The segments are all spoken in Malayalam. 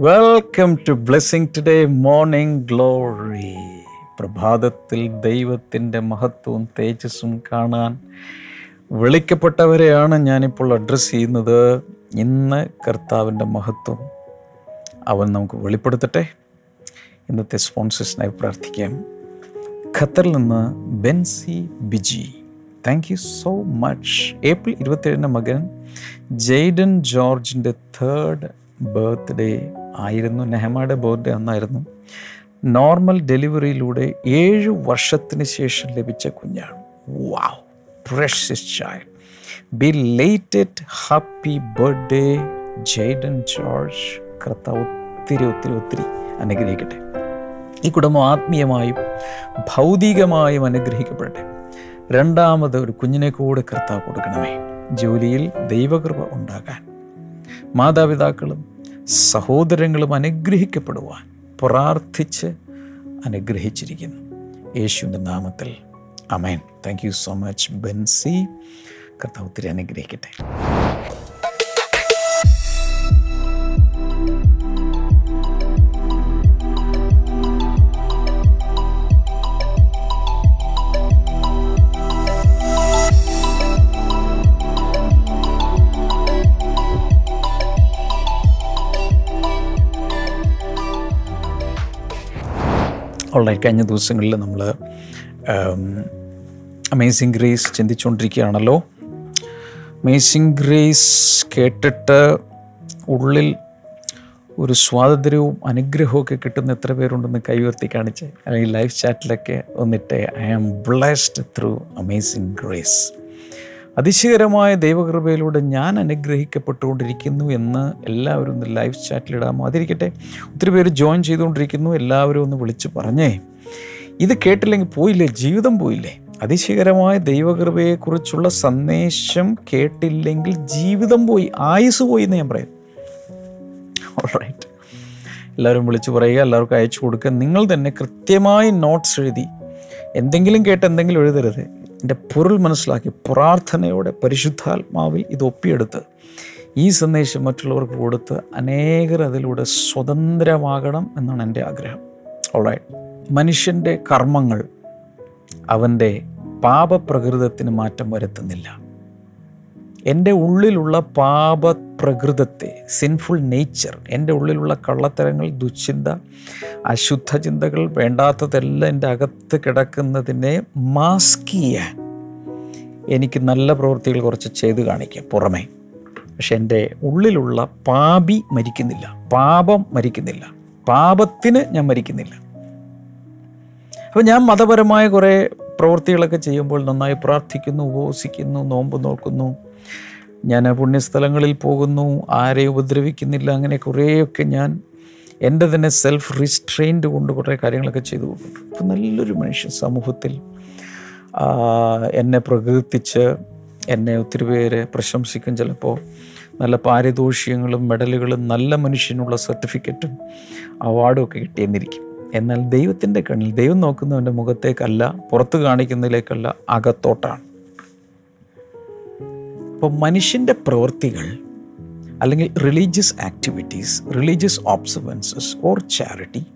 Welcome to blessing today morning glory പ്രഭാതത്തിൽ ദൈവത്തിന്റെ മഹത്വവും തേജസ്സും കാണാൻ വിളിക്കപ്പെട്ടവരെയാണ് ഞാനിപ്പോൾ അഡ്രസ്സ് ചെയ്യുന്നത്. ഇന്ന് കർത്താവിന്റെ മഹത്വം അവൻ നമുക്ക് വെളിപ്പെടുത്തട്ടെ. ഇന്നത്തെ സ്പോൺസേഴ്സിനായി പ്രാർത്ഥിക്കാം. ഖത്തറിൽ നിന്ന് Benzy Biji. Thank you so much April ഇരുപത്തേഴിന് മകൻ ജെയ്ഡൻ ജോർജിന്റെ തേർഡ് ബർത്ത്ഡേ ആയിരുന്നു നെഹമയുടെ ബർത്ത്ഡേ അന്നായിരുന്നു. നോർമൽ ഡെലിവറിയിലൂടെ ഏഴ് വർഷത്തിന് ശേഷം ലഭിച്ച കുഞ്ഞാണ്. Wow precious child. Belated happy birthday Jayden George. കർത്താവ് ഒത്തിരി ഒത്തിരി ഒത്തിരി അനുഗ്രഹിക്കട്ടെ. ഈ കുടുംബം ആത്മീയമായും ഭൗതികമായും അനുഗ്രഹിക്കപ്പെടട്ടെ. രണ്ടാമത് ഒരു കുഞ്ഞിനെ കൂടെ കർത്താവ് കൊടുക്കണമേ. ജോലിയിൽ ദൈവകൃപ ഉണ്ടാകാൻ. മാതാപിതാക്കളും സഹോദരങ്ങളും അനുഗ്രഹിക്കപ്പെടുവാൻ പ്രാർത്ഥിച്ച് അനുഗ്രഹിച്ചിരിക്കുന്നു. യേശുവിന്റെ നാമത്തിൽ അമേൻ thank you so much Benzy. കർത്താവ് ഒത്തിരി അനുഗ്രഹിക്കട്ടെ. ഉള്ള കഴിഞ്ഞ ദിവസങ്ങളിൽ നമ്മൾ അമേസിങ് ഗ്രേസ് ചിന്തിച്ചുകൊണ്ടിരിക്കുകയാണല്ലോ. അമേസിങ് ഗ്രേസ് കേട്ടിട്ട് ഉള്ളിൽ ഒരു സ്വാതന്ത്ര്യവും അനുഗ്രഹവും ഒക്കെ കിട്ടുന്ന എത്ര പേരുണ്ടെന്ന് കൈവർത്തി കാണിച്ച് അല്ലെങ്കിൽ ലൈവ് ചാറ്റിലൊക്കെ വന്നിട്ട് I am blessed through amazing grace അതിശയകരമായ ദൈവകൃപയിലൂടെ ഞാൻ അനുഗ്രഹിക്കപ്പെട്ടുകൊണ്ടിരിക്കുന്നു എന്ന് എല്ലാവരും ഒന്ന് ലൈവ് ചാറ്റിലിടാമോ അതിരിക്കട്ടെ. ഒത്തിരി പേര് ജോയിൻ ചെയ്തുകൊണ്ടിരിക്കുന്നു. എല്ലാവരും ഒന്ന് വിളിച്ച് പറഞ്ഞേ. ഇത് കേട്ടില്ലെങ്കിൽ പോയില്ലേ? ജീവിതം പോയില്ലേ? അതിശയകരമായ ദൈവകൃപയെക്കുറിച്ചുള്ള സന്ദേശം കേട്ടില്ലെങ്കിൽ ജീവിതം പോയി ആയുസ് പോയി എന്ന് ഞാൻ പറയും. എല്ലാവരും വിളിച്ച് പറയുക എല്ലാവർക്കും അയച്ചു കൊടുക്കുക. നിങ്ങൾ തന്നെ കൃത്യമായി നോട്ട്സ് എഴുതി. എന്തെങ്കിലും കേട്ട് എന്തെങ്കിലും എഴുതരുത്. എന്റെ പൊരുൾ മനസ്സിലാക്കി പ്രാർത്ഥനയോടെ പരിശുദ്ധാത്മാവിൽ ഇത് ഒപ്പിയെടുത്ത് ഈ സന്ദേശം മറ്റുള്ളവർക്ക് കൊടുത്ത് അനേകർ അതിലൂടെ സ്വതന്ത്രമാകണം എന്നാണ് എന്റെ ആഗ്രഹം. ഓൾറൈറ്റ് മനുഷ്യന്റെ കർമ്മങ്ങൾ അവന്റെ പാപപ്രകൃതത്തിന് മാറ്റം വരുത്തുന്നില്ല. എന്റെ ഉള്ളിലുള്ള പാപ പ്രകൃതത്തെ സിൻഫുൾ നേച്ചർ എന്റെ ഉള്ളിലുള്ള കള്ളത്തരങ്ങൾ ദുശ്ചിന്ത അശുദ്ധ ചിന്തകൾ വേണ്ടാത്തതെല്ലാം എന്റെ അകത്ത് കിടക്കുന്നതിനെ മാസ്ക് ചെയ്യാൻ എനിക്ക് നല്ല പ്രവൃത്തികൾ കുറച്ച് ചെയ്ത് കാണിക്കാം പുറമേ. പക്ഷെ എന്റെ ഉള്ളിലുള്ള പാപി മരിക്കുന്നില്ല. പാപം മരിക്കുന്നില്ല. പാപത്തിന് ഞാൻ മരിക്കുന്നില്ല. അപ്പോൾ ഞാൻ മതപരമായ കുറേ പ്രവൃത്തികളൊക്കെ ചെയ്യുമ്പോൾ നന്നായി പ്രാർത്ഥിക്കുന്നു ഉപവസിക്കുന്നു നോമ്പ് നോക്കുന്നു. ഞാൻ പുണ്യസ്ഥലങ്ങളിൽ പോകുന്നു ആരെ ഉപദ്രവിക്കുന്നില്ല അങ്ങനെ കുറേയൊക്കെ ഞാൻ എന്റെ തന്നെ സെൽഫ് റിസ്ട്രെയിൻഡ് കൊണ്ട് കുറേ കാര്യങ്ങളൊക്കെ ചെയ്തു. അപ്പോൾ നല്ലൊരു മനുഷ്യൻ സമൂഹത്തിൽ എന്നെ പ്രകീർത്തിച്ച് എന്നെ ഒത്തിരി പേര് പ്രശംസിക്കും. ചിലപ്പോൾ നല്ല പാരിതോഷികങ്ങളും മെഡലുകളും നല്ല മനുഷ്യനുള്ള സർട്ടിഫിക്കറ്റും അവാർഡും ഒക്കെ കിട്ടിയെന്നിരിക്കും. എന്നാൽ ദൈവത്തിന്റെ കണ്ണിൽ ദൈവം നോക്കുന്നവന്റെ മുഖത്തേക്കല്ല പുറത്ത് കാണിക്കുന്നതിലേക്കല്ല അകത്തോട്ടാണ്. അപ്പോൾ മനുഷ്യന്റെ പ്രവൃത്തികൾ അല്ലെങ്കിൽ religious activities religious observances or charity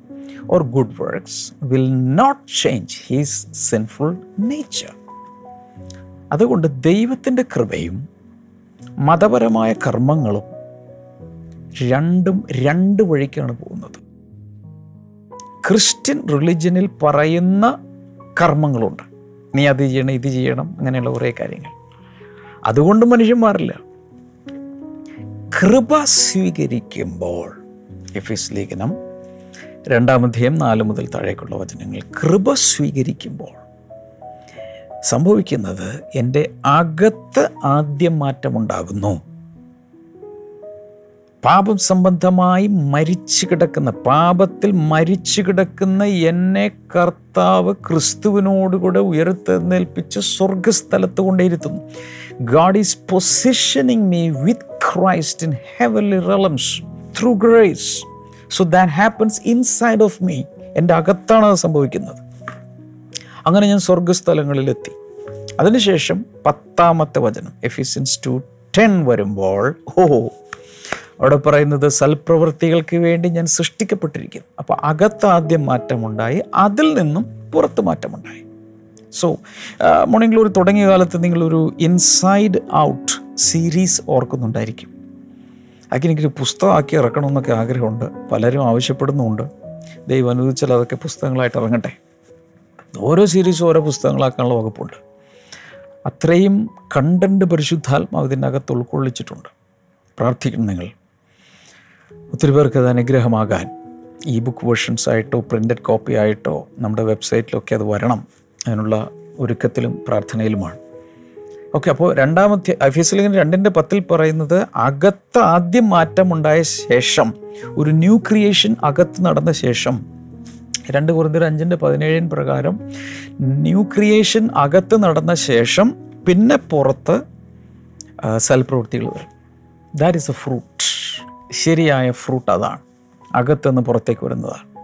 or good works will not change his sinful nature അതുകൊണ്ട് ദൈവത്തിന്റെ കൃപയും മതപരമായ കർമ്മങ്ങളും രണ്ടും രണ്ട് വഴിക്കാണ് പോകുന്നത്. ക്രിസ്ത്യൻ റിലിജനിൽ പറയുന്ന കർമ്മങ്ങളുണ്ട്. നീ അത് ചെയ്യണം ഇത് ചെയ്യണം അങ്ങനെയുള്ള കുറേ കാര്യങ്ങൾ. അതുകൊണ്ട് മനുഷ്യൻ മാറില്ല. കൃപ സ്വീകരിക്കുമ്പോൾ എഫീസ് ലേഖനം രണ്ടാമധ്യം നാല് മുതൽ താഴേക്കുള്ള വചനങ്ങൾ. കൃപ സ്വീകരിക്കുമ്പോൾ സംഭവിക്കുന്നത് എന്റെ അകത്ത് ആദ്യം മാറ്റമുണ്ടാകുന്നു. പാപം സംബന്ധമായി മരിച്ചു കിടക്കുന്ന പാപത്തിൽ മരിച്ചു കിടക്കുന്ന എന്നെ കർത്താവ് ക്രിസ്തുവിനോടുകൂടെ ഉയർത്തെഴുന്നേൽപ്പിച്ച് സ്വർഗസ്ഥലത്ത് കൊണ്ടേയിരുത്തുന്നു God is positioning me with Christ in heavenly realms through grace so that happens inside of me എന്റെ അകത്താണ് അത് സംഭവിക്കുന്നത്. അങ്ങനെ ഞാൻ സ്വർഗസ്ഥലങ്ങളിലെത്തി അതിനുശേഷം പത്താമത്തെ വചനം എഫിസിൻസ് ടു ടെൻ വരുമ്പോൾ ഓ അവിടെ പറയുന്നത് സൽപ്രവൃത്തികൾക്ക് വേണ്ടി ഞാൻ സൃഷ്ടിക്കപ്പെട്ടിരിക്കുന്നു. അപ്പോൾ അകത്താദ്യം മാറ്റമുണ്ടായി അതിൽ നിന്നും പുറത്ത് മാറ്റമുണ്ടായി. സോ മോർണിംഗ് ഗ്ലോറി തുടങ്ങിയ കാലത്ത് നിങ്ങളൊരു ഇൻസൈഡ് ഔട്ട് സീരീസ് ഓർക്കുന്നുണ്ടായിരിക്കും. അതൊക്കെ എനിക്കൊരു പുസ്തകമാക്കി ഇറക്കണമെന്നൊക്കെ ആഗ്രഹമുണ്ട്. പലരും ആവശ്യപ്പെടുന്നുമുണ്ട്. ദൈവം അനുവദിച്ചാൽ അതൊക്കെ പുസ്തകങ്ങളായിട്ട് ഇറങ്ങട്ടെ. ഓരോ സീരീസും ഓരോ പുസ്തകങ്ങളാക്കാനുള്ള വകുപ്പുണ്ട്. അത്രയും കണ്ടന്റ് പരിശുദ്ധാത്മാവ് ഇതിനകത്ത് ഉൾക്കൊള്ളിച്ചിട്ടുണ്ട്. പ്രാർത്ഥിക്കണം നിങ്ങൾ. ഒത്തിരി പേർക്ക് അത് അനുഗ്രഹമാകാൻ. ഇ ബുക്ക് വേർഷൻസ് ആയിട്ടോ പ്രിന്റഡ് കോപ്പി ആയിട്ടോ നമ്മുടെ വെബ്സൈറ്റിലൊക്കെ അത് വരണം. അതിനുള്ള ഒരുക്കത്തിലും പ്രാർത്ഥനയിലുമാണ്. ഓക്കെ അപ്പോൾ രണ്ടാമത്തെ അഫീസലിംഗ് രണ്ടിന്റെ പത്തിൽ പറയുന്നത് അകത്ത് ആദ്യം മാറ്റമുണ്ടായ ശേഷം ഒരു ന്യൂ ക്രിയേഷൻ അകത്ത് നടന്ന ശേഷം. രണ്ട് കുറഞ്ഞ അഞ്ചിന്റെ പതിനേഴിന് പ്രകാരം ന്യൂ ക്രിയേഷൻ അകത്ത് നടന്ന ശേഷം പിന്നെ പുറത്ത് സൽപ്രവൃത്തികൾ വരും. ദാറ്റ് ഈസ് എ ഫ്രൂട്ട് ശരിയായ ഫ്രൂട്ട് അതാണ്. അകത്തുനിന്ന് പുറത്തേക്ക് വരുന്നതാണ്.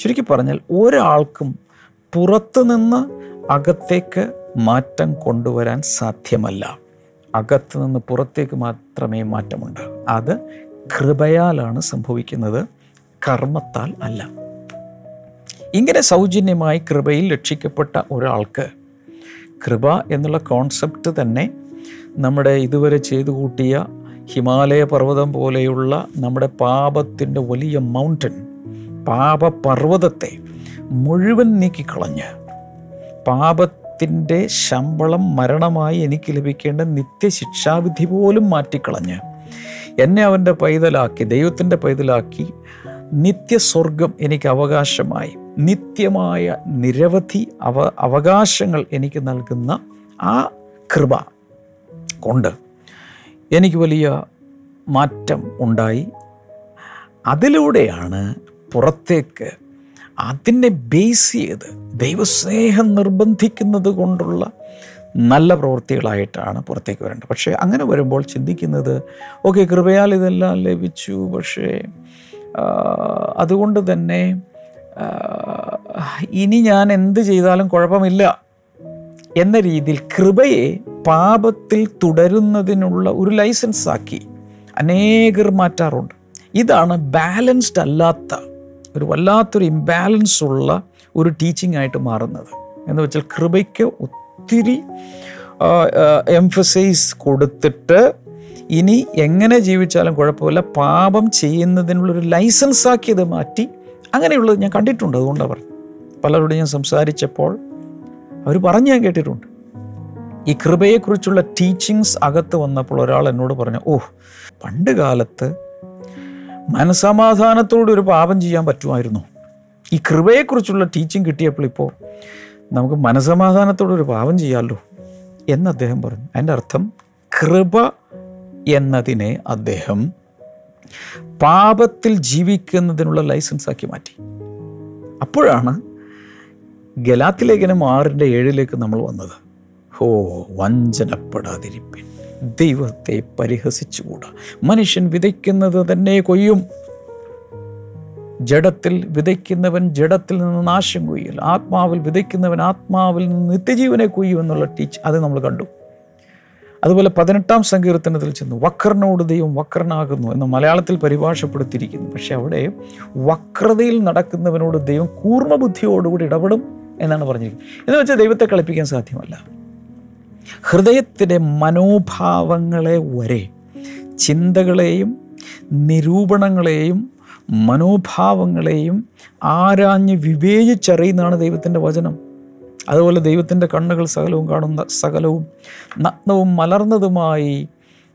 ചുരുക്കി പറഞ്ഞാൽ ഒരാൾക്കും പുറത്തു നിന്ന് അകത്തേക്ക് മാറ്റം കൊണ്ടുവരാൻ സാധ്യമല്ല. അകത്ത് നിന്ന് പുറത്തേക്ക് മാത്രമേ മാറ്റമുണ്ടാകൂ അത് കൃപയാലാണ് സംഭവിക്കുന്നത്. കർമ്മത്താൽ അല്ല. ഇങ്ങനെ സൗജന്യമായി കൃപയിൽ രക്ഷിക്കപ്പെട്ട ഒരാൾക്ക് കൃപ എന്നുള്ള കോൺസെപ്റ്റ് തന്നെ നമ്മുടെ ഇതുവരെ ചെയ്തു കൂട്ടിയ ഹിമാലയ പർവതം പോലെയുള്ള നമ്മുടെ പാപത്തിന്റെ വലിയ മൗണ്ടൻ പാപപർവതത്തെ മുഴുവൻ നീക്കിക്കളഞ്ഞ്. പാപത്തിന്റെ ശമ്പളം മരണമായി എനിക്ക് ലഭിക്കേണ്ട നിത്യശിക്ഷാവിധി പോലും മാറ്റിക്കളഞ്ഞ്. എന്നെ അവന്റെ പൈതലാക്കി ദൈവത്തിന്റെ പൈതലാക്കി നിത്യസ്വർഗം എനിക്ക് അവകാശമായി. നിത്യമായ നിരവധി അവ അവകാശങ്ങൾ എനിക്ക് നൽകുന്ന ആ കൃപ കൊണ്ട് എനിക്ക് വലിയ മാറ്റം ഉണ്ടായി. അതിലൂടെയാണ് പുറത്തേക്ക് അതിനെ ബേസ് ചെയ്ത് ദൈവസ്നേഹം നിർബന്ധിക്കുന്നത് കൊണ്ടുള്ള നല്ല പ്രവൃത്തികളായിട്ടാണ് പുറത്തേക്ക് വരേണ്ടത്. പക്ഷേ അങ്ങനെ വരുമ്പോൾ ചിന്തിക്കുന്നത് ഓക്കെ കൃപയാൽ ഇതെല്ലാം ലഭിച്ചു. പക്ഷേ അതുകൊണ്ട് തന്നെ ഇനി ഞാൻ എന്ത് ചെയ്താലും കുഴപ്പമില്ല. എന്ന രീതിയിൽ കൃപയെ പാപത്തിൽ തുടരുന്നതിനുള്ള ഒരു ലൈസൻസ് ആക്കി അനേകർ മാറ്റാറുണ്ട്. ഇതാണ് ബാലൻസ്ഡ് അല്ലാത്ത ഒരു വല്ലാത്തൊരു ഇംബാലൻസ് ഉള്ള ഒരു ടീച്ചിങ് ആയിട്ട് മാറുന്നത്. എന്ന് വെച്ചാൽ കൃപയ്ക്ക് ഒത്തിരി എംഫസൈസ് കൊടുത്തിട്ട് ഇനി എങ്ങനെ ജീവിച്ചാലും കുഴപ്പമില്ല. പാപം ചെയ്യുന്നതിനുള്ളൊരു ലൈസൻസ് ആക്കിയത് മാറ്റി. അങ്ങനെയുള്ളത് ഞാൻ കണ്ടിട്ടുണ്ട് അതുകൊണ്ടാണ് പറഞ്ഞു പലരോട് ഞാൻ സംസാരിച്ചപ്പോൾ അവർ പറഞ്ഞു ഞാൻ കേട്ടിട്ടുണ്ട്. ഈ കൃപയെക്കുറിച്ചുള്ള ടീച്ചിങ്സ് അകത്ത് വന്നപ്പോൾ ഒരാൾ എന്നോട് പറഞ്ഞു ഓഹ് പണ്ട് കാലത്ത് മനസമാധാനത്തോടെ ഒരു പാപം ചെയ്യാൻ പറ്റുമായിരുന്നു. ഈ കൃപയെക്കുറിച്ചുള്ള ടീച്ചിങ് കിട്ടിയപ്പോൾ ഇപ്പോൾ നമുക്ക് മനസമാധാനത്തോടെ ഒരു പാപം ചെയ്യാമല്ലോ എന്ന് അദ്ദേഹം പറഞ്ഞു. അതിന്റെ അർത്ഥം കൃപ എന്നതിനെ അദ്ദേഹം പാപത്തിൽ ജീവിക്കുന്നതിനുള്ള ലൈസൻസാക്കി മാറ്റി. അപ്പോഴാണ് ഗലാത്തിലേഖനം ആറിന്റെ ഏഴിലേക്ക് നമ്മൾ വന്നത്. ഹോ വഞ്ചനപ്പെടാതിരിപ്പിൻ. ദൈവത്തെ പരിഹസിച്ചുകൂടാ. മനുഷ്യൻ വിതയ്ക്കുന്നത് തന്നെ കൊയ്യും. ജഡത്തിൽ വിതയ്ക്കുന്നവൻ ജഡത്തിൽ നിന്ന് നാശം കൊയ്യൽ ആത്മാവിൽ വിതയ്ക്കുന്നവൻ ആത്മാവിൽ നിന്ന് നിത്യജീവനെ കൊയ്യും എന്നുള്ള ടീച്ച് അത് നമ്മൾ കണ്ടു. അതുപോലെ പതിനെട്ടാം സങ്കീർത്തനത്തിൽ ചെന്നു. വക്രനോട് ദൈവം വക്രനാകുന്നു എന്ന് മലയാളത്തിൽ പരിഭാഷപ്പെടുത്തിയിരിക്കുന്നു. പക്ഷെ അവിടെ വക്രതയിൽ നടക്കുന്നവനോട് ദൈവം കൂർമ്മബുദ്ധിയോടുകൂടി ഇടപെടും എന്നാണ് പറഞ്ഞിരിക്കുന്നത്. എന്ന് വെച്ചാൽ ദൈവത്തെ കളിപ്പിക്കാൻ സാധ്യമല്ല. ഹൃദയത്തിന്റെ മനോഭാവങ്ങളെ വരെ ചിന്തകളെയും നിരൂപണങ്ങളെയും മനോഭാവങ്ങളെയും ആരാഞ്ഞ് വിവേചിച്ചറിയുന്നതാണ് ദൈവത്തിന്റെ വചനം. അതുപോലെ ദൈവത്തിന്റെ കണ്ണുകൾ സകലവും കാണുന്ന സകലവും നഗ്നവും മലർന്നതുമായി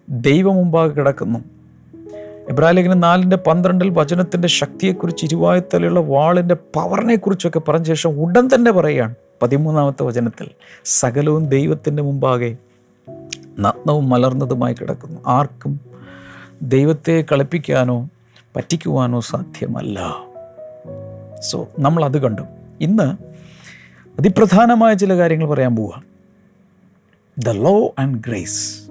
ദൈവം മുമ്പാകെ കിടക്കുന്നു. എബ്രാലേഖനം നാലിന്റെ പന്ത്രണ്ടിൽ വചനത്തിന്റെ ശക്തിയെക്കുറിച്ച് ഇരുവായത്തലുള്ള വാളിന്റെ പവറിനെക്കുറിച്ചൊക്കെ പറഞ്ഞ ശേഷം ഉടൻ തന്നെ പറയുകയാണ്. പതിമൂന്നാമത്തെ വചനത്തിൽ സകലവും ദൈവത്തിന്റെ മുമ്പാകെ നഗ്നവും മലർന്നതുമായി കിടക്കുന്നു. ആർക്കും ദൈവത്തെ കളിപ്പിക്കാനോ പറ്റിക്കുവാനോ സാധ്യമല്ല. സോ നമ്മൾ അത് കണ്ടു. ഇന്ന് അതിപ്രധാനമായ ചില കാര്യങ്ങൾ പറയാൻ പോവുക ദ ലോ ആൻഡ് ഗ്രേസ്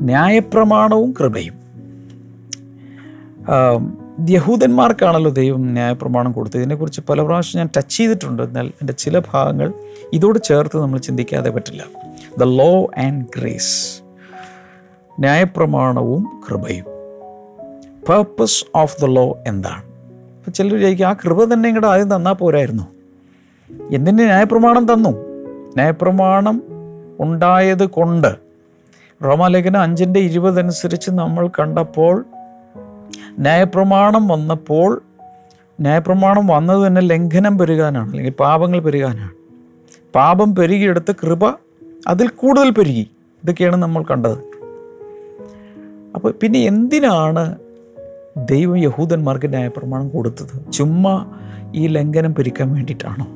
ന്യായപ്രമാണവും കൃപയും. യഹൂദന്മാർക്കാണല്ലോ ദൈവം ന്യായപ്രമാണം കൊടുത്തത്. ഇതിനെക്കുറിച്ച് പല പ്രാവശ്യം ഞാൻ ടച്ച് ചെയ്തിട്ടുണ്ട്. എന്നാൽ എന്റെ ചില ഭാഗങ്ങൾ ഇതോട് ചേർത്ത് നമ്മൾ ചിന്തിക്കാതെ പറ്റില്ല. ദ ലോ ആൻഡ് ഗ്രേസ് ന്യായപ്രമാണവും കൃപയും. പേർപ്പസ് ഓഫ് ദ ലോ എന്താണ്? അപ്പോൾ ചിലർ ചോദിക്കും ആ കൃപ തന്നെ ഇങ്ങോട്ട് ആദ്യം തന്നാൽ പോരായിരുന്നു. എന്തിന് ന്യായപ്രമാണം തന്നു? ന്യായപ്രമാണം ഉണ്ടായത് കൊണ്ട് റോമാലേഖനം അഞ്ചിന്റെ ഇരുപതനുസരിച്ച് നമ്മൾ കണ്ടപ്പോൾ ന്യായപ്രമാണം വന്നപ്പോൾ ന്യായപ്രമാണം വന്നത് തന്നെ ലംഘനം പെരുകാനാണ് അല്ലെങ്കിൽ പാപങ്ങൾ പെരുകാനാണ്. പാപം പെരുകിയെടുത്ത് കൃപ അതിൽ കൂടുതൽ പെരുകി. ഇതൊക്കെയാണ് നമ്മൾ കണ്ടത്. അപ്പോൾ പിന്നെ എന്തിനാണ് ദൈവം യഹൂദന്മാർക്ക് ന്യായപ്രമാണം കൊടുത്തത്? ചുമ്മാ ഈ ലംഘനം പെരുക്കാൻ വേണ്ടിയിട്ടാണോ?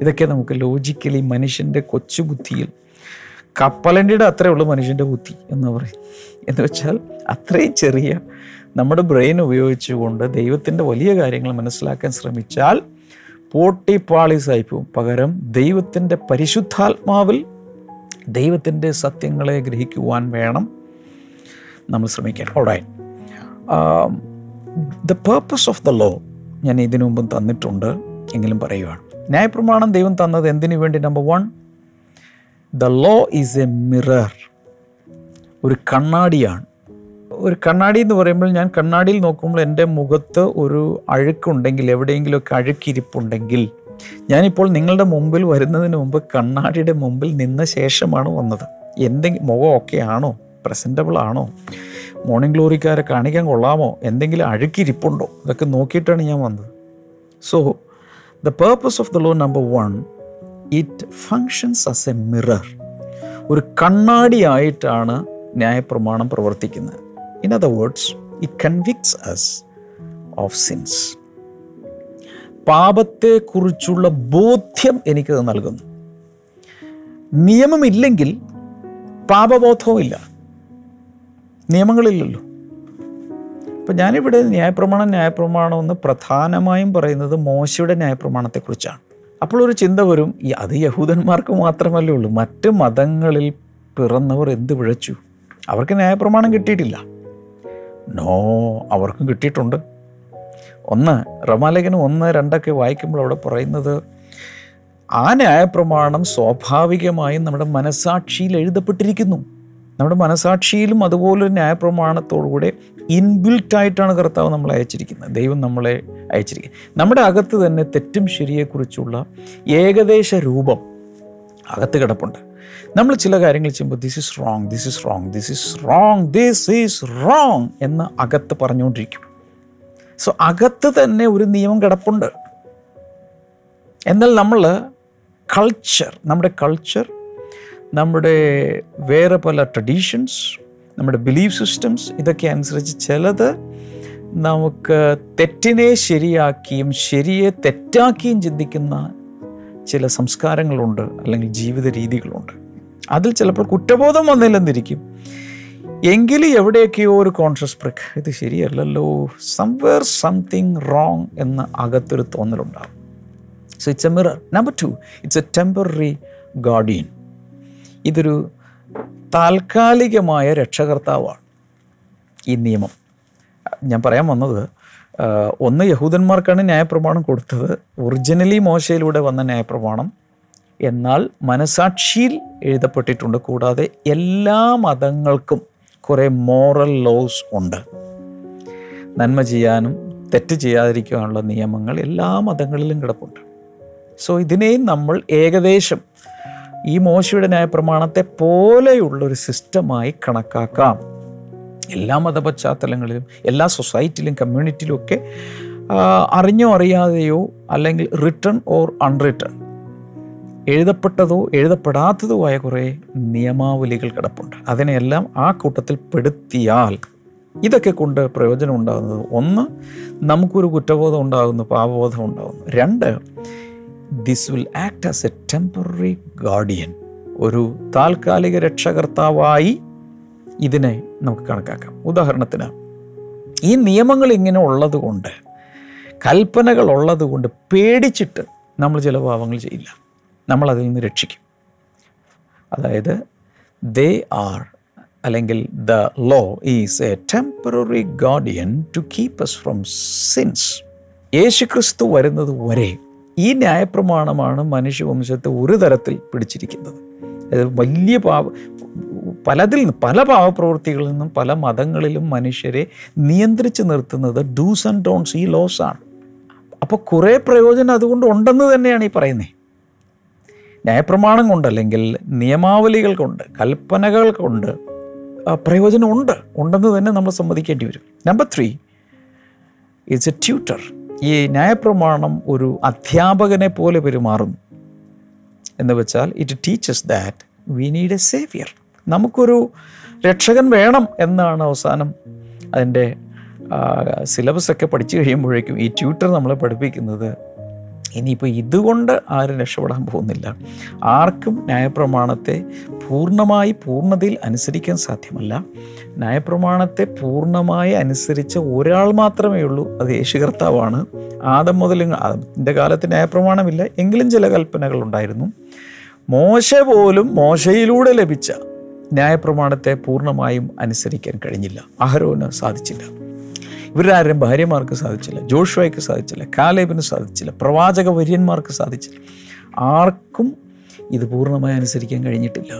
ഇതൊക്കെ നമുക്ക് ലോജിക്കലി മനുഷ്യന്റെ കൊച്ചു ബുദ്ധിയിൽ കപ്പലണ്ടിയുടെ അത്രേ ഉള്ളൂ മനുഷ്യന്റെ ബുദ്ധി എന്ന് പറയും. എന്ന് വെച്ചാൽ അത്രയും ചെറിയ നമ്മുടെ ബ്രെയിൻ ഉപയോഗിച്ചുകൊണ്ട് ദൈവത്തിന്റെ വലിയ കാര്യങ്ങൾ മനസ്സിലാക്കാൻ ശ്രമിച്ചാൽ പോട്ടിപ്പാളീസായി പോകും പകരം ദൈവത്തിന്റെ പരിശുദ്ധാത്മാവിൽ ദൈവത്തിന്റെ സത്യങ്ങളെ ഗ്രഹിക്കുവാൻ വേണം നമ്മൾ ശ്രമിക്കാൻ. ഓടായി the purpose of the law ഞാൻ ഇതിനു മുമ്പും തന്നിട്ടുണ്ട് എങ്കിലും പറയുകയാണ് ന്യായപ്രമാണം ദൈവം തന്നത് എന്തിനു വേണ്ടി? Number one the law is a mirror ഒരു കണ്ണാടിയാണ്. ഒരു കണ്ണാടി എന്ന് പറയുമ്പോൾ ഞാൻ കണ്ണാടിയിൽ നോക്കുമ്പോൾ എന്റെ മുഖത്ത് ഒരു അഴുക്കുണ്ടെങ്കിൽ എവിടെയെങ്കിലുമൊക്കെ അഴുക്കിരിപ്പുണ്ടെങ്കിൽ ഞാനിപ്പോൾ നിങ്ങളുടെ മുമ്പിൽ വരുന്നതിന് മുമ്പ് കണ്ണാടിയുടെ മുമ്പിൽ നിന്ന ശേഷമാണ് വന്നത്. എന്തെങ്കിലും മുഖം ഒക്കെ ആണോ? പ്രസന്റബിൾ ആണോ? മോർണിംഗ് ഗ്ലോറിക്കാരെ കാണിക്കാൻ കൊള്ളാമോ? എന്തെങ്കിലും അഴുക്കിരിപ്പുണ്ടോ? ഇതൊക്കെ നോക്കിയിട്ടാണ് ഞാൻ വന്നത്. So the purpose of the law number one it functions as a mirror ഒരു കണ്ണാടിയായിട്ടാണ് ന്യായപ്രമാണം പ്രവർത്തിക്കുന്നത്. In other words it convicts us of sins പാപത്തെക്കുറിച്ചുള്ള ബോധ്യം എനിക്കത് നൽകുന്നു. നിയമമില്ലെങ്കിൽ പാപബോധവും ഇല്ല. നിയമങ്ങളില്ലല്ലോ. അപ്പം ഞാനിവിടെ ന്യായപ്രമാണം ന്യായപ്രമാണം എന്ന് പ്രധാനമായും പറയുന്നത് മോശയുടെ ന്യായപ്രമാണത്തെക്കുറിച്ചാണ്. അപ്പോൾ ഒരു ചിന്ത വരും അത് യഹൂദന്മാർക്ക് മാത്രമല്ലേ ഉള്ളൂ. മറ്റ് മതങ്ങളിൽ പിറന്നവർ എന്ത് പിഴച്ചു? അവർക്ക് ന്യായപ്രമാണം കിട്ടിയിട്ടില്ല. നോ അവർക്കും കിട്ടിയിട്ടുണ്ട്. ഒന്ന് റമാലേഖനം ഒന്ന് രണ്ടൊക്കെ വായിക്കുമ്പോൾ അവിടെ പറയുന്നത് ആ ന്യായപ്രമാണം സ്വാഭാവികമായും നമ്മുടെ മനസാക്ഷിയിൽ എഴുതപ്പെട്ടിരിക്കുന്നു. നമ്മുടെ മനസാക്ഷിയിലും അതുപോലൊരു ന്യായപ്രമാണത്തോടുകൂടെ ഇൻബിൽറ്റ് ആയിട്ടാണ് കർത്താവ് നമ്മളെ അയച്ചിരിക്കുന്നത്. ദൈവം നമ്മളെ അയച്ചിരിക്കുന്നത് നമ്മുടെ അകത്ത് തന്നെ തെറ്റും ശരിയെക്കുറിച്ചുള്ള ഏകദേശ രൂപം അകത്ത് കിടപ്പുണ്ട്. നമ്മൾ ചില കാര്യങ്ങൾ ചെയ്യുമ്പോൾ this is wrong this is wrong this is wrong this is wrong എന്ന് അകത്ത് പറഞ്ഞുകൊണ്ടിരിക്കും. സോ അകത്ത് തന്നെ ഒരു നിയമം കിടപ്പുണ്ട്. എന്നാൽ നമ്മൾ കൾച്ചർ നമ്മുടെ കൾച്ചർ നമ്മുടെ വേറെ പല ട്രഡീഷൻസ് നമ്മുടെ ബിലീഫ് സിസ്റ്റംസ് ഇതൊക്കെ അനുസരിച്ച് ചിലത് നമുക്ക് തെറ്റിനെ ശരിയാക്കിയും ശരിയെ തെറ്റാക്കിയും ചിന്തിക്കുന്ന ചില സംസ്കാരങ്ങളുണ്ട് അല്ലെങ്കിൽ ജീവിത രീതികളുണ്ട്. അതിൽ ചിലപ്പോൾ കുറ്റബോധം വന്നില്ലെന്നിരിക്കും എങ്കിലും എവിടെയൊക്കെയോ ഒരു കോൺഷ്യസ് ബ്രേക്ക് ഇത് ശരിയല്ലല്ലോ സംവേർ സംതിങ് റോങ് എന്ന അകത്തൊരു തോന്നലുണ്ടാകും so it's a mirror number two it's a temporary guardian ഇതൊരു താൽക്കാലികമായ രക്ഷകർത്താവാണ് ഈ നിയമം. ഞാൻ പറയാൻ വന്നത് ഒന്ന് യഹൂദന്മാർക്കാണ് ന്യായപ്രമാണം കൊടുത്തത്. ഒറിജിനലി മോശയിലൂടെ വന്ന ന്യായപ്രമാണം. എന്നാൽ മനസാക്ഷിയിൽ എഴുതപ്പെട്ടിട്ടുണ്ട്. കൂടാതെ എല്ലാ മതങ്ങൾക്കും കുറേ മോറൽ ലോസ് ഉണ്ട്. നന്മ ചെയ്യാനും തെറ്റ് ചെയ്യാതിരിക്കാനുള്ള നിയമങ്ങൾ എല്ലാ മതങ്ങളിലും കിടപ്പുണ്ട്. സോ ഇതിനെയും നമ്മൾ ഏകദേശം ഈ മോശയുടെ ന്യായപ്രമാണത്തെ പോലെയുള്ള ഒരു സിസ്റ്റമായി കണക്കാക്കാം. എല്ലാ മതപശ്ചാത്തലങ്ങളിലും എല്ലാ സൊസൈറ്റിയിലും കമ്മ്യൂണിറ്റിയിലും ഒക്കെ അറിഞ്ഞോ അറിയാതെയോ അല്ലെങ്കിൽ റിട്ടേൺ ഓർ അൺറിട്ടേൺ എഴുതപ്പെട്ടതോ എഴുതപ്പെടാത്തതോ ആയ കുറേ നിയമാവലികൾ കിടപ്പുണ്ട്. അതിനെയെല്ലാം ആ കൂട്ടത്തിൽ പെടുത്തിയാൽ ഇതൊക്കെ കൊണ്ട് പ്രയോജനം ഉണ്ടാകുന്നത് ഒന്ന് നമുക്കൊരു കുറ്റബോധം ഉണ്ടാകുന്നു പാപബോധം ഉണ്ടാകുന്നു. രണ്ട് this will act as a temporary guardian ഒരു താൽക്കാലിക രക്ഷകർത്താവായി ഇതിനെ നമുക്ക് കണക്കാക്കാം. ഉദാഹരണത്തിന് ഈ നിയമങ്ങൾ ഇങ്ങനെ ഉള്ളത് കൊണ്ട് കൽപ്പനകൾ ഉള്ളത് കൊണ്ട് പേടിച്ചിട്ട് നമ്മൾ ചില പാവങ്ങൾ ചെയ്യില്ല. നമ്മൾ അതിൽ നിന്ന് രക്ഷിക്കും. അതായത് ദേ ആർ അല്ലെങ്കിൽ the law is a temporary guardian to keep us from sins യേശുക്രിസ്തു വരുന്നത് വരെ ഈ ന്യായപ്രമാണമാണ് മനുഷ്യവംശത്തെ ഒരു തരത്തിൽ പിടിച്ചിരിക്കുന്നത്. അതായത് വലിയ പാപ പലതിൽ നിന്ന് പല പാവപ്രവൃത്തികളിൽ നിന്നും പല മതങ്ങളിലും മനുഷ്യരെ നിയന്ത്രിച്ച് നിർത്തുന്നത് ഡൂസ് ആൻഡ് ഡോൺസ് ഈ ലോസ് ആണ്. അപ്പോൾ കുറേ പ്രയോജനം അതുകൊണ്ട് ഉണ്ടെന്ന് തന്നെയാണ് ഈ പറയുന്നത് ന്യായപ്രമാണം കൊണ്ട് അല്ലെങ്കിൽ നിയമാവലികൾ കൊണ്ട് കൽപ്പനകൾ കൊണ്ട് പ്രയോജനം ഉണ്ട്. ഉണ്ടെന്ന് തന്നെ നമ്മൾ സമ്മതിക്കേണ്ടി വരും. Number three it's a tutor ഈ ന്യായപ്രമാണം ഒരു അധ്യാപകനെ പോലെ പെരുമാറുന്നു. എന്ന് വെച്ചാൽ it teaches that we need a saviour നമുക്കൊരു രക്ഷകൻ വേണം എന്നാണ് അവസാനം അതിന്റെ സിലബസൊക്കെ പഠിച്ചു കഴിയുമ്പോഴേക്കും ഈ ട്യൂട്ടർ നമ്മളെ പഠിപ്പിക്കുന്നത്. ഇനിയിപ്പോൾ ഇതുകൊണ്ട് ആരും രക്ഷപ്പെടാൻ പോകുന്നില്ല. ആർക്കും ന്യായപ്രമാണത്തെ പൂർണമായി പൂർണതയിൽ അനുസരിക്കാൻ സാധ്യമല്ല. ന്യായപ്രമാണത്തെ പൂർണമായി അനുസരിച്ച ഒരാൾ മാത്രമേ ഉള്ളൂ അത് യേശു കർത്താവാണ്. ആദം മുതൽ അതിന്റെ കാലത്ത് ന്യായപ്രമാണമില്ല എങ്കിലും ചില കൽപ്പനകൾ ഉണ്ടായിരുന്നു മോശ പോലും മോശയിലൂടെ ലഭിച്ച ന്യായപ്രമാണത്തെ പൂർണമായും അനുസരിക്കാൻ കഴിഞ്ഞില്ല. അഹരോന് സാധിച്ചില്ല. ഇവരാരും ഭാര്യമാർക്ക് സാധിച്ചില്ല ജോഷുവയ്ക്ക് സാധിച്ചില്ല കാലേബിന് സാധിച്ചില്ല പ്രവാചക വര്യന്മാർക്ക് സാധിച്ചില്ല. ആർക്കും ഇത് പൂർണമായി അനുസരിക്കാൻ കഴിഞ്ഞിട്ടില്ല.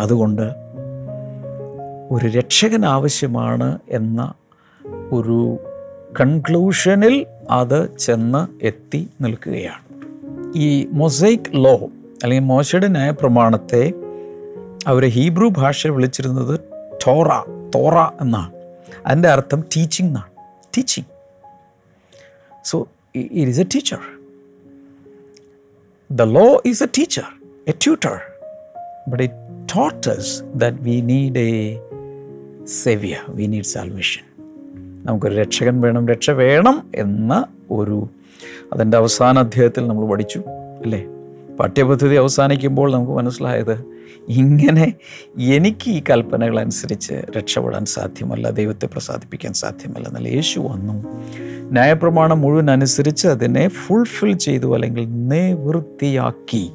അതുകൊണ്ട് ഒരു രക്ഷകൻ ആവശ്യമാണ് എന്ന ഒരു കൺക്ലൂഷനിൽ അത് ചെന്ന് എത്തി നിൽക്കുകയാണ്. ഈ മൊസൈക്ക് ലോ അല്ലെങ്കിൽ മോശയുടെ ന്യായപ്രമാണത്തെ അവർ ഹീബ്രു ഭാഷ വിളിച്ചിരുന്നത് ടോറ തോറ എന്നാണ്. അതിന്റെ അർത്ഥം ടീച്ചിങ് എന്നാണ്. Teaching so it is a teacher the law is a teacher a tutor but it tutors that we need a saviour we need salvation നമുക്കൊരു രക്ഷകൻ വേണം രക്ഷ വേണം എന്ന ഒരു അതിന്റെ അവസാന അധ്യായത്തിൽ നമ്മൾ പഠിച്ചു അല്ലേ? പാഠ്യപദ്ധതി അവസാനിക്കുമ്പോൾ നമുക്ക് മനസ്സിലായത് ഇങ്ങനെ എനിക്ക് ഈ കൽപ്പനകൾ അനുസരിച്ച് രക്ഷപ്പെടാൻ സാധ്യമല്ല ദൈവത്തെ പ്രസാദിപ്പിക്കാൻ സാധ്യമല്ല എന്നാൽ യേശു വന്നു. ന്യായപ്രമാണം മുഴുവൻ അനുസരിച്ച് അതിനെ ഫുൾഫിൽ ചെയ്തു അല്ലെങ്കിൽ നിവൃത്തിയാക്കി.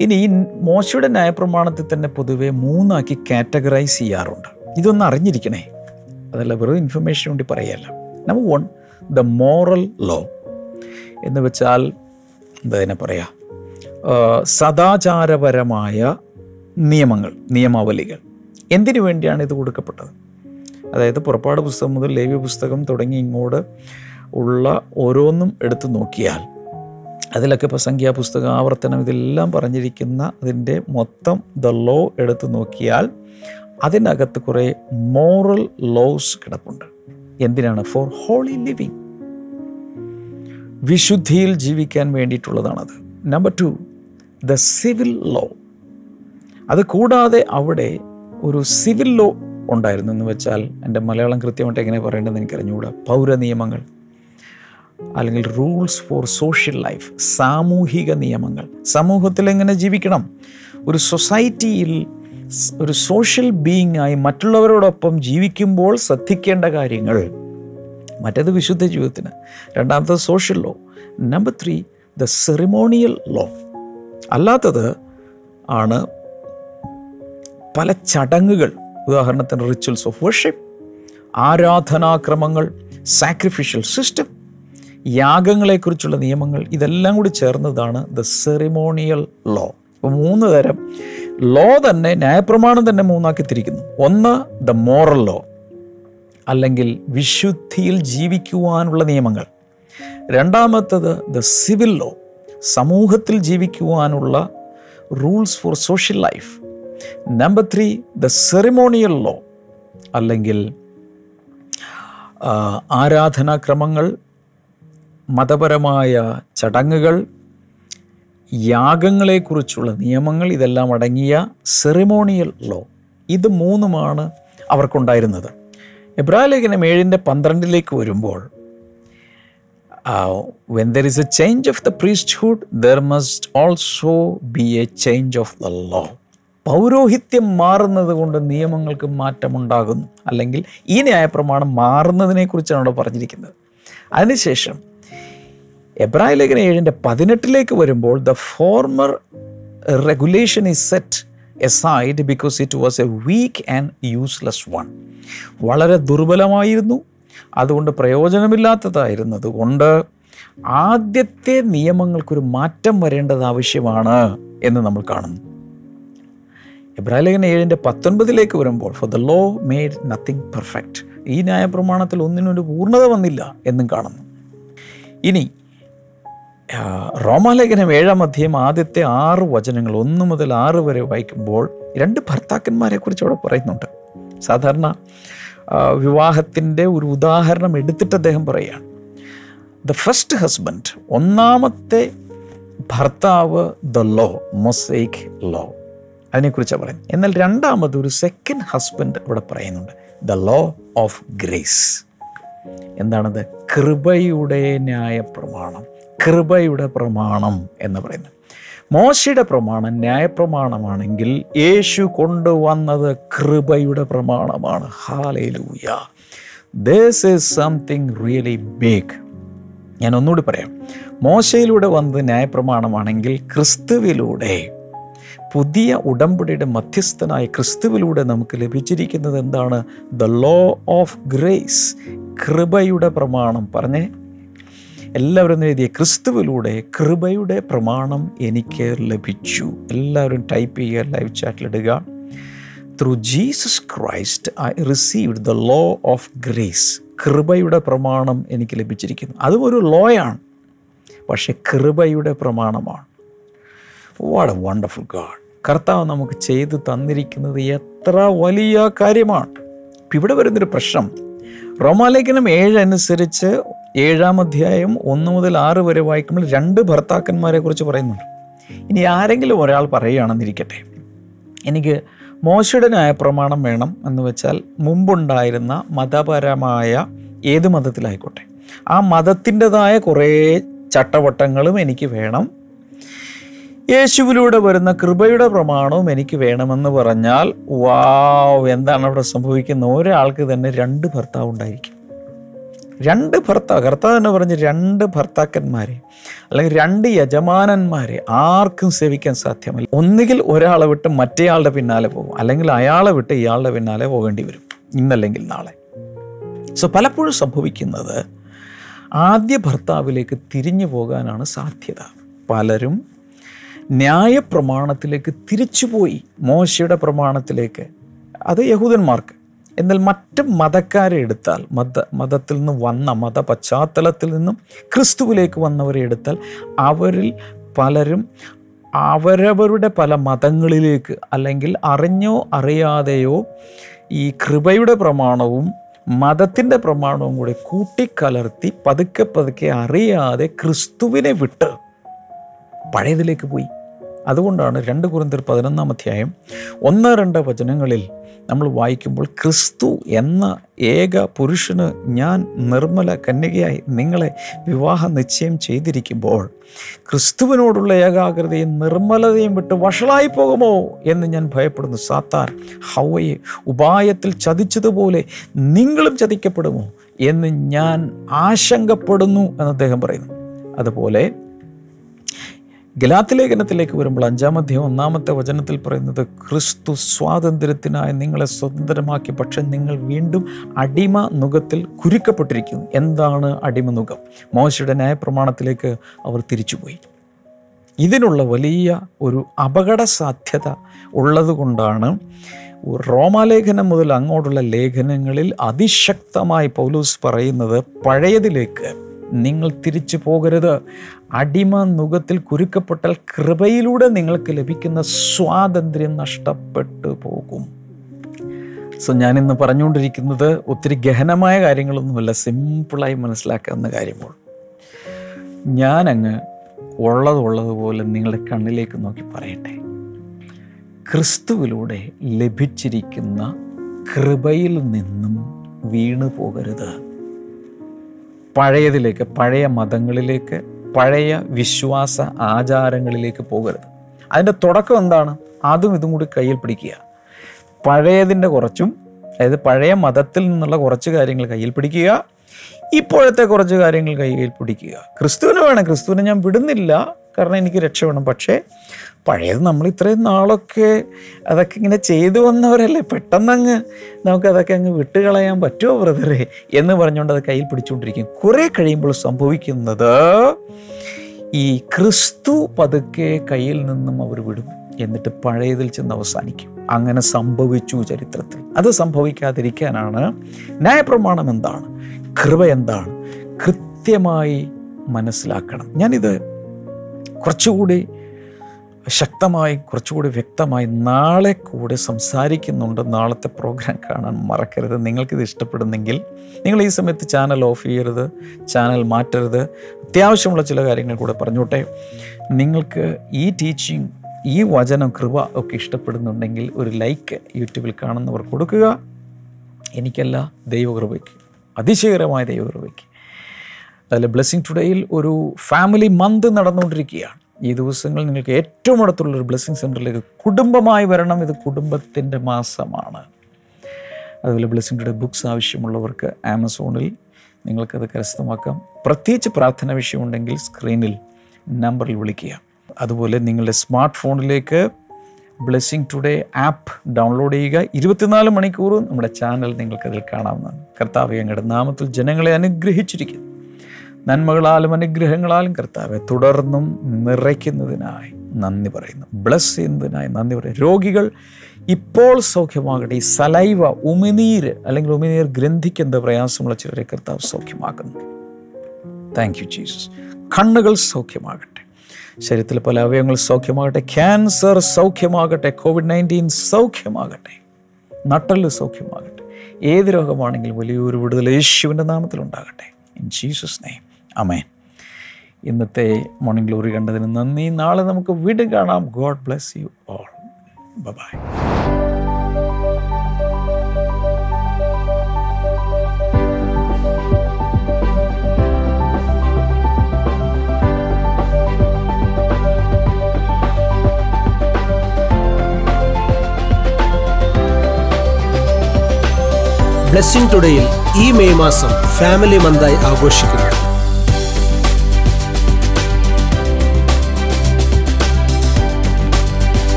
ഇനി ഈ മോശയുടെ ന്യായപ്രമാണത്തിൽ തന്നെ പൊതുവെ മൂന്നാക്കി കാറ്റഗറൈസ് ചെയ്യാറുണ്ട്. ഇതൊന്ന് അറിഞ്ഞിരിക്കണേ. അതല്ല വെറും ഇൻഫർമേഷൻ വേണ്ടി പറയല്ല. Number one the moral law എന്ന് വെച്ചാൽ എന്താ ഇതിനെ പറയാ? ആ, സദാചാരപരമായ നിയമങ്ങൾ നിയമാവലികൾ. എന്തിനു വേണ്ടിയാണ് ഇത് കൊടുക്കപ്പെട്ടത്? അതായത് പുറപ്പാട് പുസ്തകം മുതൽ ലേവ്യ പുസ്തകം തുടങ്ങി ഇങ്ങോട്ട് ഉള്ള ഓരോന്നും എടുത്തു നോക്കിയാൽ അതിലൊക്കെ ഇപ്പോൾ സംഖ്യാപുസ്തകം ആവർത്തനം ഇതെല്ലാം പറഞ്ഞിരിക്കുന്ന അതിന്റെ മൊത്തം ദ ലോ എടുത്തു നോക്കിയാൽ അതിനകത്ത് കുറേ മോറൽ ലോസ് കിടപ്പുണ്ട്. എന്തിനാണ്? For holy living. വിശുദ്ധിയിൽ ജീവിക്കാൻ വേണ്ടിയിട്ടുള്ളതാണത്. Number two the civil law അത് കൂടാതെ അവിടെ ഒരു സിവിൽ ലോ ഉണ്ടായിരുന്നു. എന്ന് വെച്ചാൽ എന്റെ മലയാളം കൃത്യമായിട്ട് എങ്ങനെ പറയേണ്ടതെന്ന് എനിക്കറിഞ്ഞുകൂടാ. പൗര നിയമങ്ങൾ അല്ലെങ്കിൽ റൂൾസ് ഫോർ സോഷ്യൽ ലൈഫ് സാമൂഹിക നിയമങ്ങൾ. സമൂഹത്തിൽ എങ്ങനെ ജീവിക്കണം? ഒരു സൊസൈറ്റിയിൽ ഒരു സോഷ്യൽ ബീയിങ് ആയി മറ്റുള്ളവരോടൊപ്പം ജീവിക്കുമ്പോൾ ശ്രദ്ധിക്കേണ്ട കാര്യങ്ങൾ. മറ്റേത് വിശുദ്ധ ജീവിതത്തിന്. രണ്ടാമത്തത് social law number three the ceremonial law അല്ലാത്തത് ആണ് പല ചടങ്ങുകൾ. ഉദാഹരണത്തിന് റിച്വൽസ് ഓഫ് വർഷിപ്പ് ആരാധനാക്രമങ്ങൾ സാക്രിഫിഷ്യൽ സിസ്റ്റം യാഗങ്ങളെക്കുറിച്ചുള്ള നിയമങ്ങൾ ഇതെല്ലാം കൂടി ചേർന്നതാണ് ദ സെറിമോണിയൽ ലോ അപ്പോൾ മൂന്ന് തരം ലോ തന്നെ ന്യായപ്രമാണം തന്നെ മൂന്നാക്കി തിരിക്കുന്നു ഒന്ന് ദ മോറൽ ലോ അല്ലെങ്കിൽ വിശുദ്ധിയിൽ ജീവിക്കുവാനുള്ള നിയമങ്ങൾ. രണ്ടാമത്തത് ദ സിവിൽ ലോ സമൂഹത്തിൽ ജീവിക്കുവാനുള്ള rules for social life number three the ceremonial law അല്ലെങ്കിൽ ആരാധനാക്രമങ്ങൾ മതപരമായ ചടങ്ങുകൾ യാഗങ്ങളെക്കുറിച്ചുള്ള നിയമങ്ങൾ ഇതെല്ലാം അടങ്ങിയ സെറിമോണിയൽ ലോ ഇത് മൂന്നുമാണ് അവർക്കുണ്ടായിരുന്നത്. എബ്രാഹിം ഏഴിന്റെ പന്ത്രണ്ടിലേക്ക് വരുമ്പോൾ when there is a change of the priesthood there must also be a change of the law പൗരോഹിത്യം മാറുന്നത് കൊണ്ട് നിയമങ്ങൾക്ക് മാറ്റമുണ്ടാകുന്നു. അല്ലെങ്കിൽ ഈ ന്യായപ്രമാണം മാറുന്നതിനെക്കുറിച്ചാണ് അവിടെ പറഞ്ഞിരിക്കുന്നത്. അതിനുശേഷം എബ്രാഹിം ലേഖന ഏഴിന്റെ പതിനെട്ടിലേക്ക് വരുമ്പോൾ the former regulation is set aside because it was a weak and useless one വളരെ ദുർബലമായിരുന്നു. അതുകൊണ്ട് പ്രയോജനമില്ലാത്തതായിരുന്നത് കൊണ്ട് ആദ്യത്തെ നിയമങ്ങൾക്കൊരു മാറ്റം വരേണ്ടത് ആവശ്യമാണ് എന്ന് നമ്മൾ കാണുന്നു. എബ്രാഹിലേഖന ഏഴിന്റെ പത്തൊൻപതിലേക്ക് വരുമ്പോൾ for the law made nothing perfect ഈ ന്യായപ്രമാണത്തിൽ ഒന്നിനൊരു പൂർണത വന്നില്ല എന്നും കാണുന്നു. ഇനി റോമാലേഖനം ഏഴാം അധ്യയം ആദ്യത്തെ ആറ് വചനങ്ങൾ ഒന്ന് മുതൽ ആറ് വരെ വായിക്കുമ്പോൾ രണ്ട് ഭർത്താക്കന്മാരെ കുറിച്ച് അവിടെ പറയുന്നുണ്ട്. സാധാരണ വിവാഹത്തിന്റെ ഒരു ഉദാഹരണം എടുത്തിട്ട് അദ്ദേഹം പറയുകയാണ്. ദ ഫസ്റ്റ് ഹസ്ബൻഡ് ഒന്നാമത്തെ ഭർത്താവ് ദ ലോ മൊസൈക്ക് ലോ അതിനെക്കുറിച്ചാണ് പറയുന്നത്. എന്നാൽ രണ്ടാമത് ഒരു സെക്കൻഡ് ഹസ്ബൻഡ് ഇവിടെ പറയുന്നുണ്ട്. ദ ലോ ഓഫ് ഗ്രേസ് എന്താണത്? കൃപയുടെ ന്യായ പ്രമാണം കൃപയുടെ പ്രമാണം എന്ന് പറയുന്നത്. മോശയുടെ പ്രമാണം ന്യായപ്രമാണമാണെങ്കിൽ യേശു കൊണ്ടുവന്നത് കൃപയുടെ പ്രമാണമാണ്. Hallelujah this is something really big ഞാൻ ഒന്നുകൂടി പറയാം. മോശയിലൂടെ വന്നത് ന്യായപ്രമാണമാണെങ്കിൽ ക്രിസ്തുവിലൂടെ പുതിയ ഉടമ്പടിയുടെ മധ്യസ്ഥനായ ക്രിസ്തുവിലൂടെ നമുക്ക് ലഭിച്ചിരിക്കുന്നത് എന്താണ്? ദ ലോ ഓഫ് ഗ്രേസ് കൃപയുടെ പ്രമാണം. പറഞ്ഞേ എല്ലാവരും എഴുതിയ ക്രിസ്തുവിലൂടെ കൃപയുടെ പ്രമാണം എനിക്ക് ലഭിച്ചു. എല്ലാവരും ടൈപ്പ് ചെയ്യുക live ചാറ്റിലിടുക through Jesus Christ I received the law of grace കൃപയുടെ പ്രമാണം എനിക്ക് ലഭിച്ചിരിക്കുന്നു. അതും ഒരു ലോയാണ് പക്ഷെ കൃപയുടെ പ്രമാണമാണ്. വാട്ട് എ വണ്ടർഫുൾ ഗാഡ് കർത്താവ് നമുക്ക് ചെയ്തു തന്നിരിക്കുന്നത് എത്ര വലിയ കാര്യമാണ്. ഇവിടെ വരുന്നൊരു പ്രശ്നം. റോമാലേഖനം ഏഴ് അനുസരിച്ച് ഏഴാം അധ്യായം ഒന്ന് മുതൽ ആറ് വരെ വായിക്കുമ്പോൾ രണ്ട് ഭർത്താക്കന്മാരെ കുറിച്ച് പറയുന്നുണ്ട്. ഇനി ആരെങ്കിലും ഒരാൾ പറയുകയാണെന്നിരിക്കട്ടെ എനിക്ക് മോശയുടെ ന്യായപ്രമാണം വേണം എന്ന് വെച്ചാൽ മുമ്പുണ്ടായിരുന്ന മതപരമായ ഏത് മതത്തിലായിക്കോട്ടെ ആ മതത്തിന്റെതായ കുറേ ചട്ടവട്ടങ്ങളും എനിക്ക് വേണം യേശുവിലൂടെ വരുന്ന കൃപയുടെ പ്രമാണവും എനിക്ക് വേണമെന്ന് പറഞ്ഞാൽ വാവ് എന്താണ് അവിടെ സംഭവിക്കുന്നത് ഒരാൾക്ക് തന്നെ രണ്ട് ഭർത്താവ് ഉണ്ടായിരിക്കും രണ്ട് ഭർത്താവ് കർത്താവ് തന്നെ പറഞ്ഞ് രണ്ട് ഭർത്താക്കന്മാരെ അല്ലെങ്കിൽ രണ്ട് യജമാനന്മാരെ ആർക്കും സേവിക്കാൻ സാധ്യമല്ല. ഒന്നുകിൽ ഒരാളെ വിട്ട് മറ്റേയാളുടെ പിന്നാലെ പോകും അല്ലെങ്കിൽ അയാളെ വിട്ട് ഇയാളുടെ പിന്നാലെ പോകേണ്ടി വരും ഇന്നല്ലെങ്കിൽ നാളെ. സോ പലപ്പോഴും സംഭവിക്കുന്നത് ആദ്യ ഭർത്താവിലേക്ക് തിരിഞ്ഞു പോകാനാണ് സാധ്യത. പലരും ന്യായപ്രമാണത്തിലേക്ക് തിരിച്ചുപോയി മോശയുടെ പ്രമാണത്തിലേക്ക്. അത് യഹൂദന്മാർക്ക് എന്നാൽ മറ്റ് മതക്കാരെ എടുത്താൽ മത മതത്തിൽ നിന്ന് വന്ന മത പശ്ചാത്തലത്തിൽ നിന്നും ക്രിസ്തുവിലേക്ക് വന്നവരെ എടുത്താൽ അവരിൽ പലരും അവരവരുടെ പല മതങ്ങളിലേക്ക് അല്ലെങ്കിൽ അറിഞ്ഞോ അറിയാതെയോ ഈ കൃപയുടെ പ്രമാണവും മതത്തിന്റെ പ്രമാണവും കൂടി കൂട്ടിക്കലർത്തി പതുക്കെ പതുക്കെ അറിയാതെ ക്രിസ്തുവിനെ വിട്ട് പഴയതിലേക്ക് പോയി. അതുകൊണ്ടാണ് രണ്ട് കുറിന്തർ പതിനൊന്നാം അധ്യായം ഒന്ന് രണ്ട് വചനങ്ങളിൽ നമ്മൾ വായിക്കുമ്പോൾ ക്രിസ്തു എന്ന ഏക പുരുഷന് ഞാൻ നിർമ്മല കന്യകയായി നിങ്ങളെ വിവാഹ നിശ്ചയം ചെയ്തിരിക്കുമ്പോൾ ക്രിസ്തുവിനോടുള്ള ഏകാഗ്രതയും നിർമ്മലതയും വിട്ട് വഷളായി പോകുമോ എന്ന് ഞാൻ ഭയപ്പെടുന്നു. സാത്താൻ ഹൗവയെ ഉപായത്തിൽ ചതിച്ചതുപോലെ നിങ്ങളും ചതിക്കപ്പെടുമോ എന്ന് ഞാൻ ആശങ്കപ്പെടുന്നു എന്ന് അദ്ദേഹം പറയുന്നു. അതുപോലെ ഗലാത്തിലേഖനത്തിലേക്ക് വരുമ്പോൾ അഞ്ചാമധ്യം ഒന്നാമത്തെ വചനത്തിൽ പറയുന്നത് ക്രിസ്തു സ്വാതന്ത്ര്യത്തിനായി നിങ്ങളെ സ്വതന്ത്രമാക്കി പക്ഷെ നിങ്ങൾ വീണ്ടും അടിമ നുഖത്തിൽ കുരുക്കപ്പെട്ടിരിക്കുന്നു. എന്താണ് അടിമ നുഖം? മോശയുടെ ന്യായപ്രമാണത്തിലേക്ക് അവർ തിരിച്ചുപോയി. ഇതിനുള്ള വലിയ ഒരു അപകട സാധ്യത ഉള്ളതുകൊണ്ടാണ് റോമാലേഖനം മുതൽ അങ്ങോട്ടുള്ള ലേഖനങ്ങളിൽ അതിശക്തമായി പൗലൂസ് പറയുന്നത് പഴയതിലേക്ക് നിങ്ങൾ തിരിച്ചു പോകരുത്. അടിമ നുഖത്തിൽ കുരുക്കപ്പെട്ടാൽ കൃപയിലൂടെ നിങ്ങൾക്ക് ലഭിക്കുന്ന സ്വാതന്ത്ര്യം നഷ്ടപ്പെട്ടു പോകും. സോ ഞാനിന്ന് പറഞ്ഞുകൊണ്ടിരിക്കുന്നത് ഒത്തിരി ഗഹനമായ കാര്യങ്ങളൊന്നുമല്ല സിമ്പിളായി മനസ്സിലാക്കാവുന്ന കാര്യമ്പോൾ ഞാനങ്ങ് ഉള്ളതുള്ളതുപോലെ നിങ്ങളുടെ കണ്ണിലേക്ക് നോക്കി പറയട്ടെ. ക്രിസ്തുവിലൂടെ ലഭിച്ചിരിക്കുന്ന കൃപയിൽ നിന്നും വീണു പോകരുത് പഴയതിലേക്ക് പഴയ മതങ്ങളിലേക്ക് പഴയ വിശ്വാസ ആചാരങ്ങളിലേക്ക് പോകരുത്. അതിന്റെ തുടക്കം എന്താണ്? അതും ഇതും കൂടി കയ്യിൽ പിടിക്കുക. പഴയതിന്റെ കുറച്ചും അതായത് പഴയ മതത്തിൽ നിന്നുള്ള കുറച്ച് കാര്യങ്ങൾ കയ്യിൽ പിടിക്കുക. ഇപ്പോഴത്തെ കുറച്ച് കാര്യങ്ങൾ കയ്യിൽ പിടിക്കുക. ക്രിസ്തുവിന് വേണം. ക്രിസ്തുവിനെ ഞാൻ വിടുന്നില്ല. കാരണം എനിക്ക് രക്ഷ വേണം. പക്ഷേ പഴയത് നമ്മൾ ഇത്രയും നാളൊക്കെ അതൊക്കെ ഇങ്ങനെ ചെയ്തു വന്നവരല്ലേ? പെട്ടെന്നങ്ങ് നമുക്കതൊക്കെ അങ്ങ് വിട്ടുകളയാൻ പറ്റുമോ ബ്രദറെ എന്ന് പറഞ്ഞുകൊണ്ട് അത് കയ്യിൽ പിടിച്ചുകൊണ്ടിരിക്കും. കുറേ കഴിയുമ്പോൾ സംഭവിക്കുന്നത് ഈ ക്രിസ്തു പതുക്കെ കയ്യിൽ നിന്നും അവർ വിടും. എന്നിട്ട് പഴയതിൽ ചെന്ന് അവസാനിക്കും. അങ്ങനെ സംഭവിച്ചു ചരിത്രത്തിൽ. അത് സംഭവിക്കാതിരിക്കാനാണ് ന്യായപ്രമാണം എന്താണ്? കൃപ എന്താണ്? കൃത്യമായി മനസ്സിലാക്കണം. ഞാനിത് കുറച്ചുകൂടി ശക്തമായി കുറച്ചുകൂടി വ്യക്തമായി നാളെ കൂടെ സംസാരിക്കുന്നുണ്ട്. നാളത്തെ പ്രോഗ്രാം കാണാൻ മറക്കരുത്. നിങ്ങൾക്കിത് ഇഷ്ടപ്പെടുന്നെങ്കിൽ നിങ്ങൾ ഈ സമയത്ത് ചാനൽ ഓഫ് ചെയ്യരുത് ചാനൽ മാറ്റരുത്. അത്യാവശ്യമുള്ള ചില കാര്യങ്ങൾ കൂടെ പറഞ്ഞോട്ടെ. നിങ്ങൾക്ക് ഈ ടീച്ചിങ് ഈ വചനം കൃപ ഒക്കെ ഇഷ്ടപ്പെടുന്നുണ്ടെങ്കിൽ ഒരു ലൈക്ക് യൂട്യൂബിൽ കാണുന്നവർ കൊടുക്കുക. എനിക്കല്ല ദൈവകൃപയ്ക്ക് അതിശയകരമായ ദൈവകൃപയ്ക്ക് അതിൽ ബ്ലെസ്സിങ് ടുഡേയിൽ ഒരു ഫാമിലി മന്ത് നടന്നുകൊണ്ടിരിക്കുകയാണ്. ഈ ദിവസങ്ങളിൽ നിങ്ങൾക്ക് ഏറ്റവും അടുത്തുള്ള ഒരു ബ്ലെസ്സിങ് സെന്ററിലേക്ക് കുടുംബമായി വരണം. ഇത് കുടുംബത്തിന്റെ മാസമാണ്. അതുപോലെ ബ്ലെസ്സിങ് ടുഡേ ബുക്സ് ആവശ്യമുള്ളവർക്ക് ആമസോണിൽ നിങ്ങൾക്കത് കരസ്ഥമാക്കാം. പ്രത്യേകിച്ച് പ്രാർത്ഥന വിഷയമുണ്ടെങ്കിൽ സ്ക്രീനിൽ നമ്പറിൽ വിളിക്കുക. അതുപോലെ നിങ്ങളുടെ സ്മാർട്ട് ഫോണിലേക്ക് ബ്ലെസ്സിങ് ടുഡേ ആപ്പ് ഡൗൺലോഡ് ചെയ്യുക. ഇരുപത്തിനാല് മണിക്കൂറും നമ്മുടെ ചാനൽ നിങ്ങൾക്കതിൽ കാണാവുന്നതാണ്. കർത്താവ് ഞങ്ങളുടെ നാമത്തിൽ ജനങ്ങളെ അനുഗ്രഹിച്ചിരിക്കുന്നു. നന്മകളാലും അനുഗ്രഹങ്ങളാലും കർത്താവെ തുടർന്നും നിറയ്ക്കുന്നതിനായി നന്ദി പറയുന്നു. ബ്ലസ് ചെയ്യുന്നതിനായി നന്ദി പറയുന്നു. രോഗികൾ ഇപ്പോൾ സൗഖ്യമാകട്ടെ. ഈ സലൈവ ഉമിനീര് അല്ലെങ്കിൽ ഉമിനീർ ഗ്രന്ഥിക്കുന്ന പ്രയാസമുള്ള ചിലരെ കർത്താവ് സൗഖ്യമാക്കുന്നു. താങ്ക് യു ജീസസ് കണ്ണുകൾ സൗഖ്യമാകട്ടെ. ശരീരത്തിലെ പല അവയവങ്ങൾ സൗഖ്യമാകട്ടെ. ക്യാൻസർ സൗഖ്യമാകട്ടെ. കോവിഡ് നയന്റീൻ സൗഖ്യമാകട്ടെ. നട്ടൽ സൗഖ്യമാകട്ടെ. ഏത് രോഗമാണെങ്കിലും വലിയൊരു വിടുതൽ യേശുവിന്റെ നാമത്തിലുണ്ടാകട്ടെ. ഇൻ ജീസസ് നെയ്മ് അമേൻ ഇന്നത്തെ മോർണിംഗ് ഗ്ലോറി കണ്ടതിന് നന്ദി. നാളെ നമുക്ക് വീണ്ടും കാണാം. God bless you all bye blessing ടുഡേയിൽ ഈ മെയ് മാസം ഫാമിലി മന്തായി ആഘോഷിക്കുന്നു.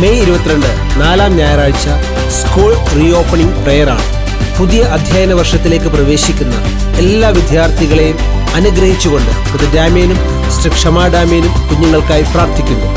മെയ് ഇരുപത്തിരണ്ട് നാലാം ഞായറാഴ്ച സ്കൂൾ റീ ഓപ്പണിംഗ് പ്രെയറാണ്. പുതിയ അധ്യയന വർഷത്തിലേക്ക് പ്രവേശിക്കുന്ന എല്ലാ വിദ്യാർത്ഥികളെയും അനുഗ്രഹിച്ചുകൊണ്ട് പുതു ഡാമേനും ശ്രീ ക്ഷമാ ഡാമേനും കുഞ്ഞുങ്ങൾക്കായി പ്രാർത്ഥിക്കുന്നു.